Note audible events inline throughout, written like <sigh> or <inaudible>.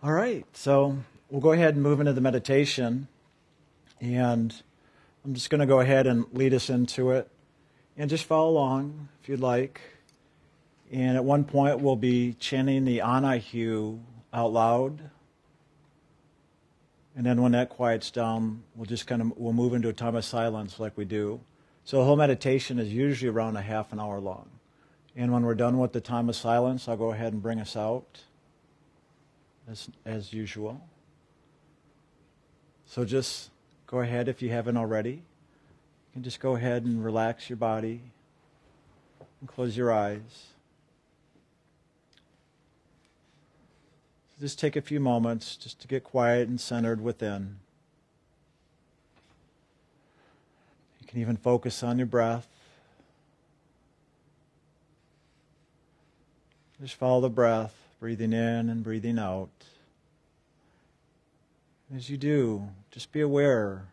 All right, so we'll go ahead and move into the meditation. And I'm just going to go ahead and lead us into it. And just follow along if you'd like. And at one point, we'll be chanting the Ani-Hu out loud. And then when that quiets down, we'll just kind of we'll move into a time of silence like we do. So the whole meditation is usually around a half an hour long. And when we're done with the time of silence, I'll go ahead and bring us out as, as usual. So just go ahead if you haven't already. You can just go ahead and relax your body and close your eyes. So just take a few moments just to get quiet and centered within. You can even focus on your breath. Just follow the breath, breathing in and breathing out. As you do, just be aware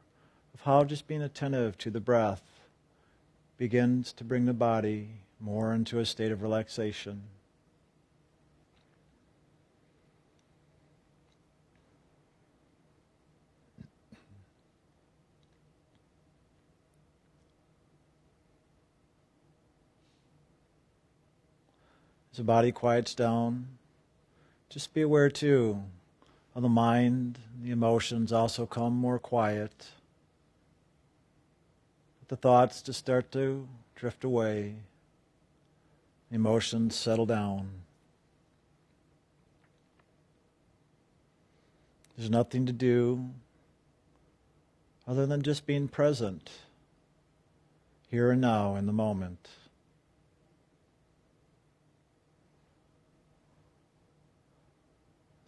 of how just being attentive to the breath begins to bring the body more into a state of relaxation. As the body quiets down, just be aware too of the mind, the emotions also come more quiet. The thoughts just start to drift away, emotions settle down. There's nothing to do other than just being present here and now in the moment.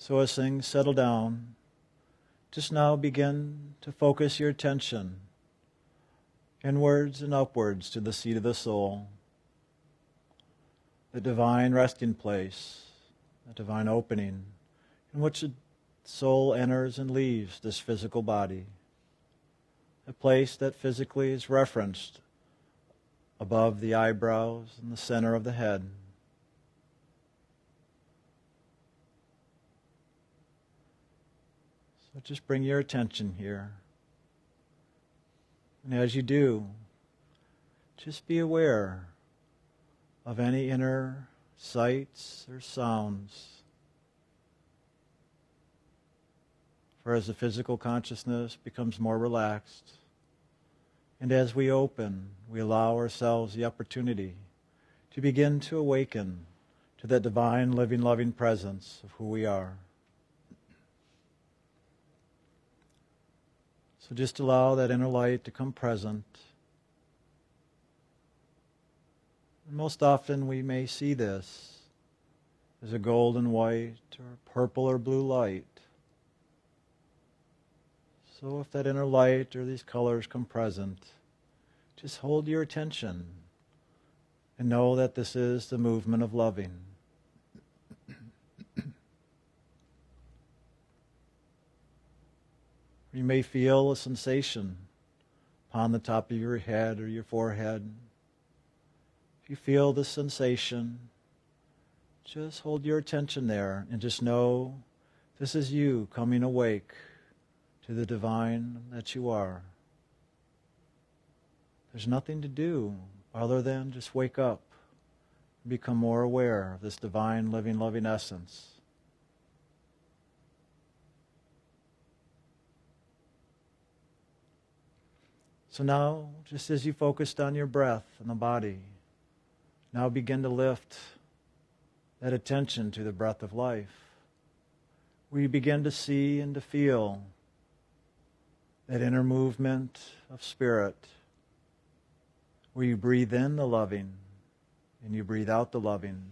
So as things settle down, just now begin to focus your attention inwards and upwards to the seat of the soul, the divine resting place, the divine opening in which the soul enters and leaves this physical body, a place that physically is referenced above the eyebrows and the center of the head. So just bring your attention here. And as you do, just be aware of any inner sights or sounds. For as the physical consciousness becomes more relaxed, and as we open, we allow ourselves the opportunity to begin to awaken to that divine, living, loving presence of who we are. So just allow that inner light to come present. Most often we may see this as a golden white or purple or blue light. So if that inner light or these colors come present, just hold your attention and know that this is the movement of loving. You may feel a sensation upon the top of your head or your forehead. If you feel the sensation, just hold your attention there and just know this is you coming awake to the divine that you are. There's nothing to do other than just wake up and become more aware of this divine, living, loving essence. So now, just as you focused on your breath and the body, now begin to lift that attention to the breath of life. where you begin to see and to feel that inner movement of spirit where you breathe in the loving and you breathe out the loving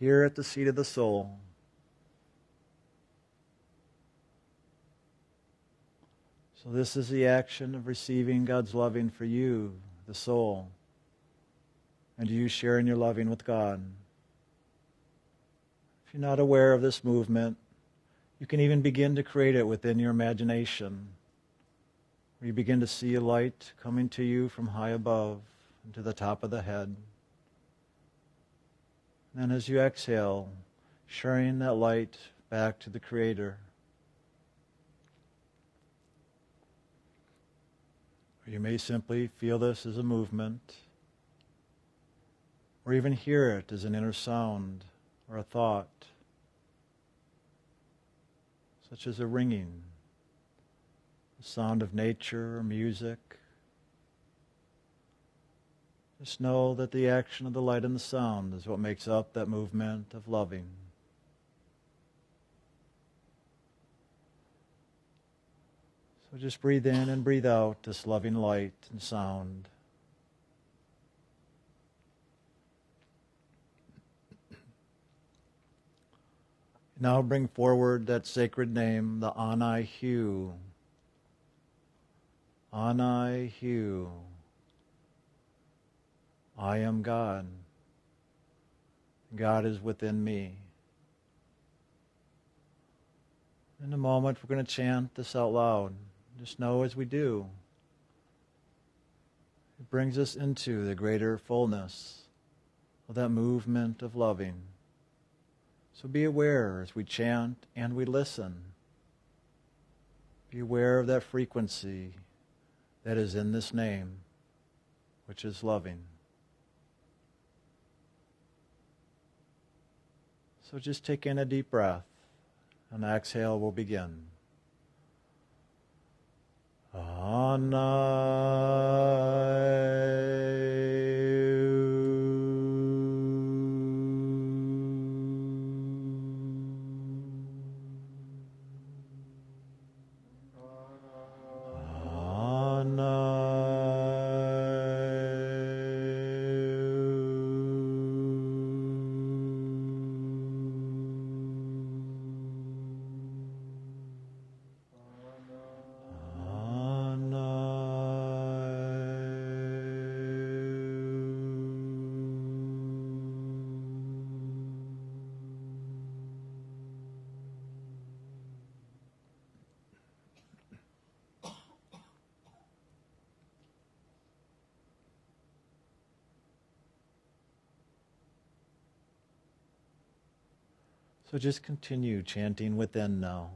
here at the seat of the soul. So, this is the action of receiving God's loving for you, the soul, and you sharing your loving with God. If you're not aware of this movement, you can even begin to create it within your imagination, you begin to see a light coming to you from high above and to the top of the head. And then as you exhale, sharing that light back to the Creator. Or you may simply feel this as a movement, or even hear it as an inner sound or a thought, such as a ringing, the sound of nature or music. Just know that the action of the light and the sound is what makes up that movement of loving. So just breathe in and breathe out this loving light and sound. Now bring forward that sacred name, the Anai Hu. Ani-Hu. I am God. God is within me. In a moment, we're going to chant this out loud. Just know as we do, it brings us into the greater fullness of that movement of loving. So be aware as we chant and we listen. Be aware of that frequency that is in this name, which is loving. So just take in a deep breath, and exhale will begin. النار So just continue chanting within now,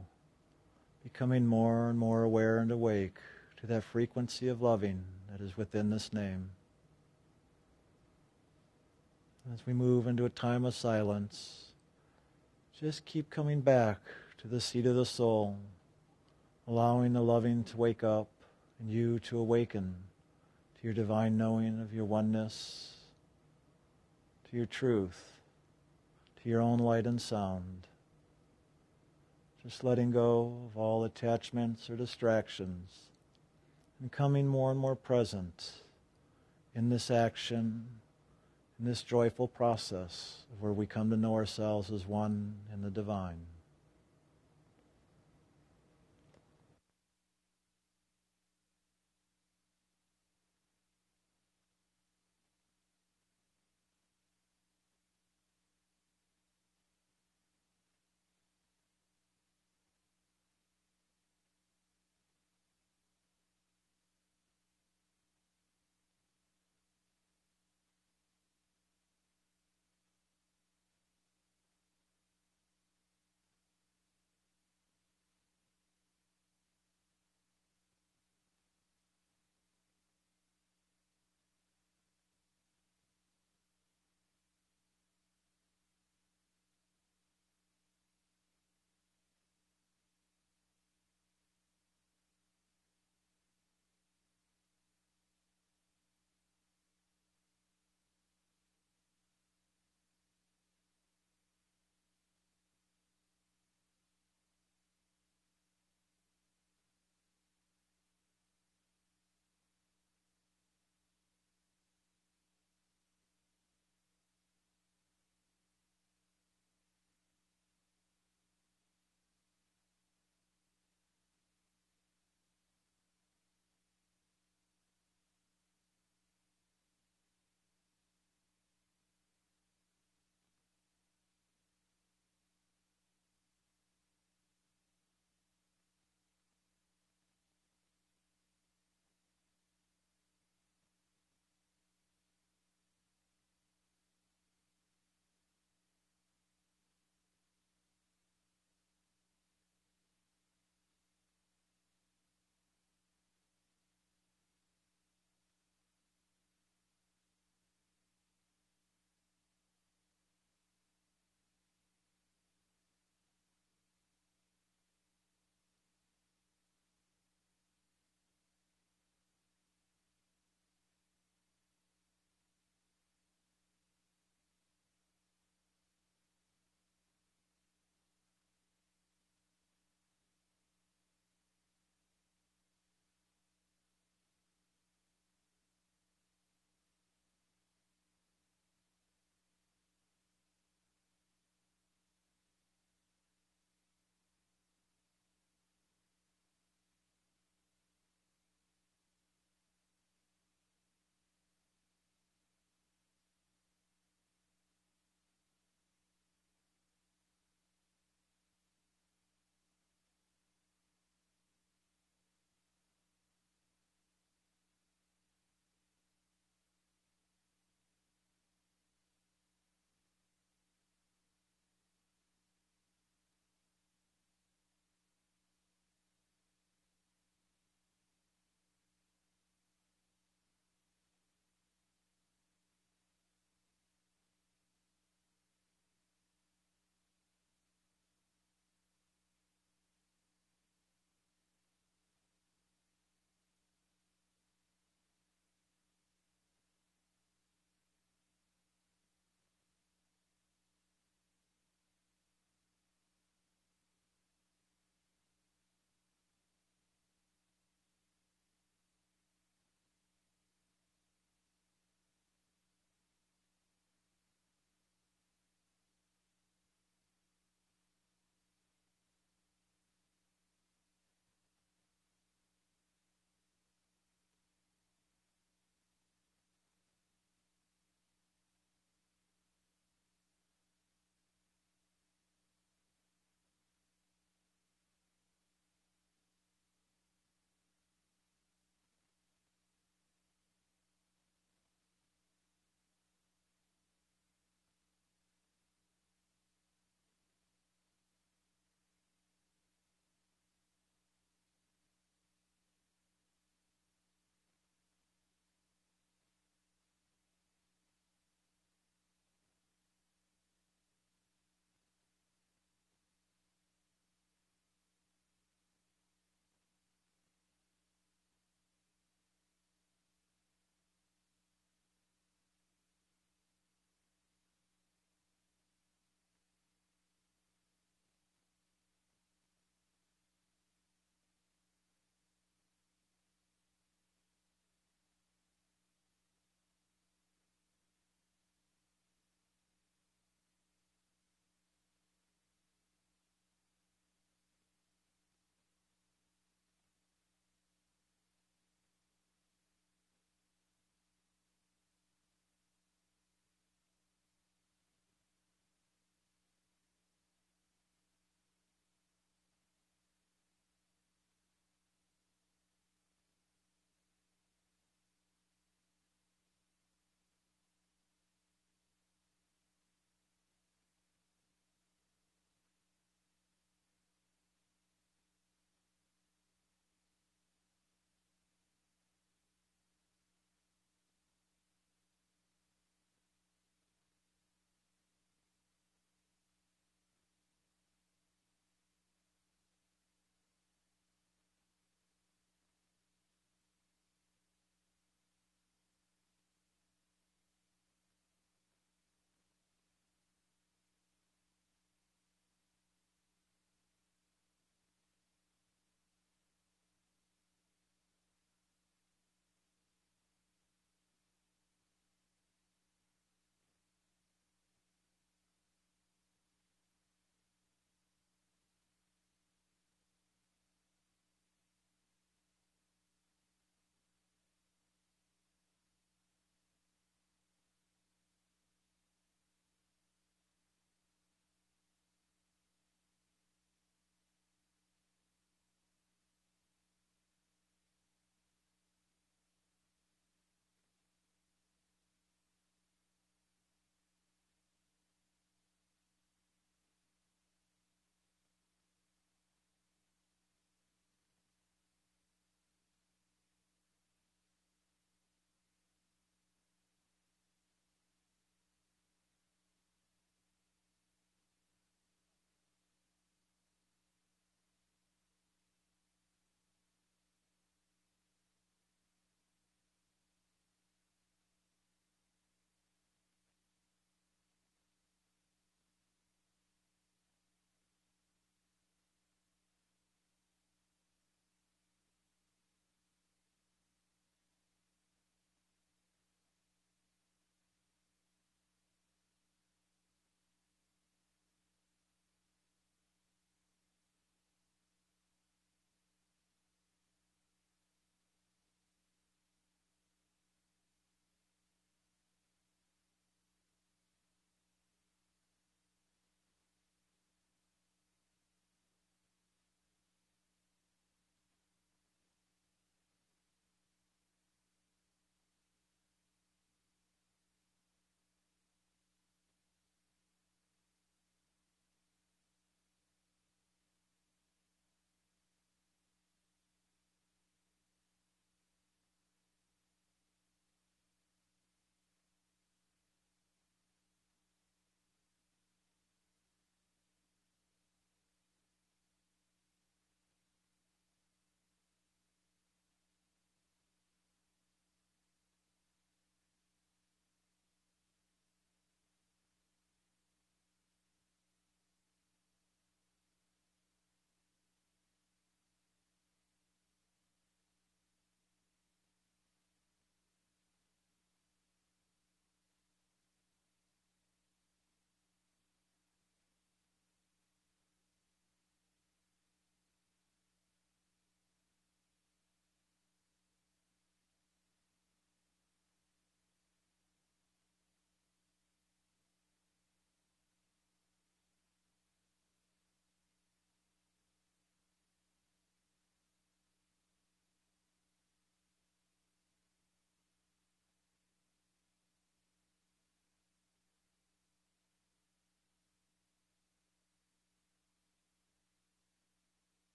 becoming more and more aware and awake to that frequency of loving that is within this name. As we move into a time of silence, just keep coming back to the seat of the soul, allowing the loving to wake up and you to awaken to your divine knowing of your oneness, to your truth to your own light and sound. Just letting go of all attachments or distractions and coming more and more present in this action, in this joyful process where we come to know ourselves as one in the divine.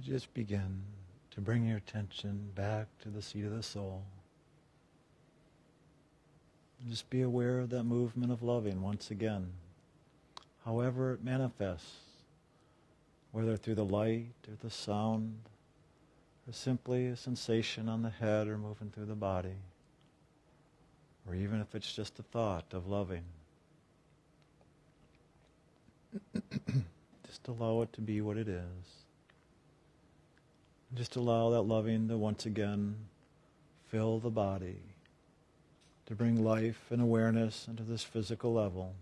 Just begin to bring your attention back to the seat of the soul. And just be aware of that movement of loving once again, however it manifests, whether through the light or the sound, or simply a sensation on the head or moving through the body, or even if it's just a thought of loving. <clears throat> just allow it to be what it is. Just allow that loving to once again fill the body, to bring life and awareness into this physical level,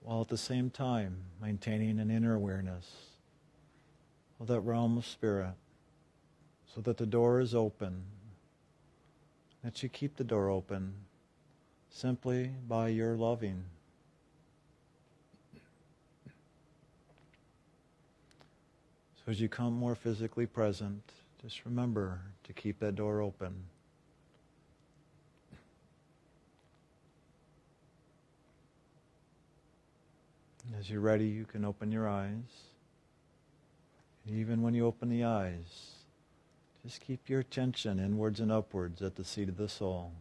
while at the same time maintaining an inner awareness of that realm of spirit, so that the door is open, that you keep the door open simply by your loving. As you come more physically present, just remember to keep that door open. As you're ready, you can open your eyes. And even when you open the eyes, just keep your attention inwards and upwards at the seat of the soul.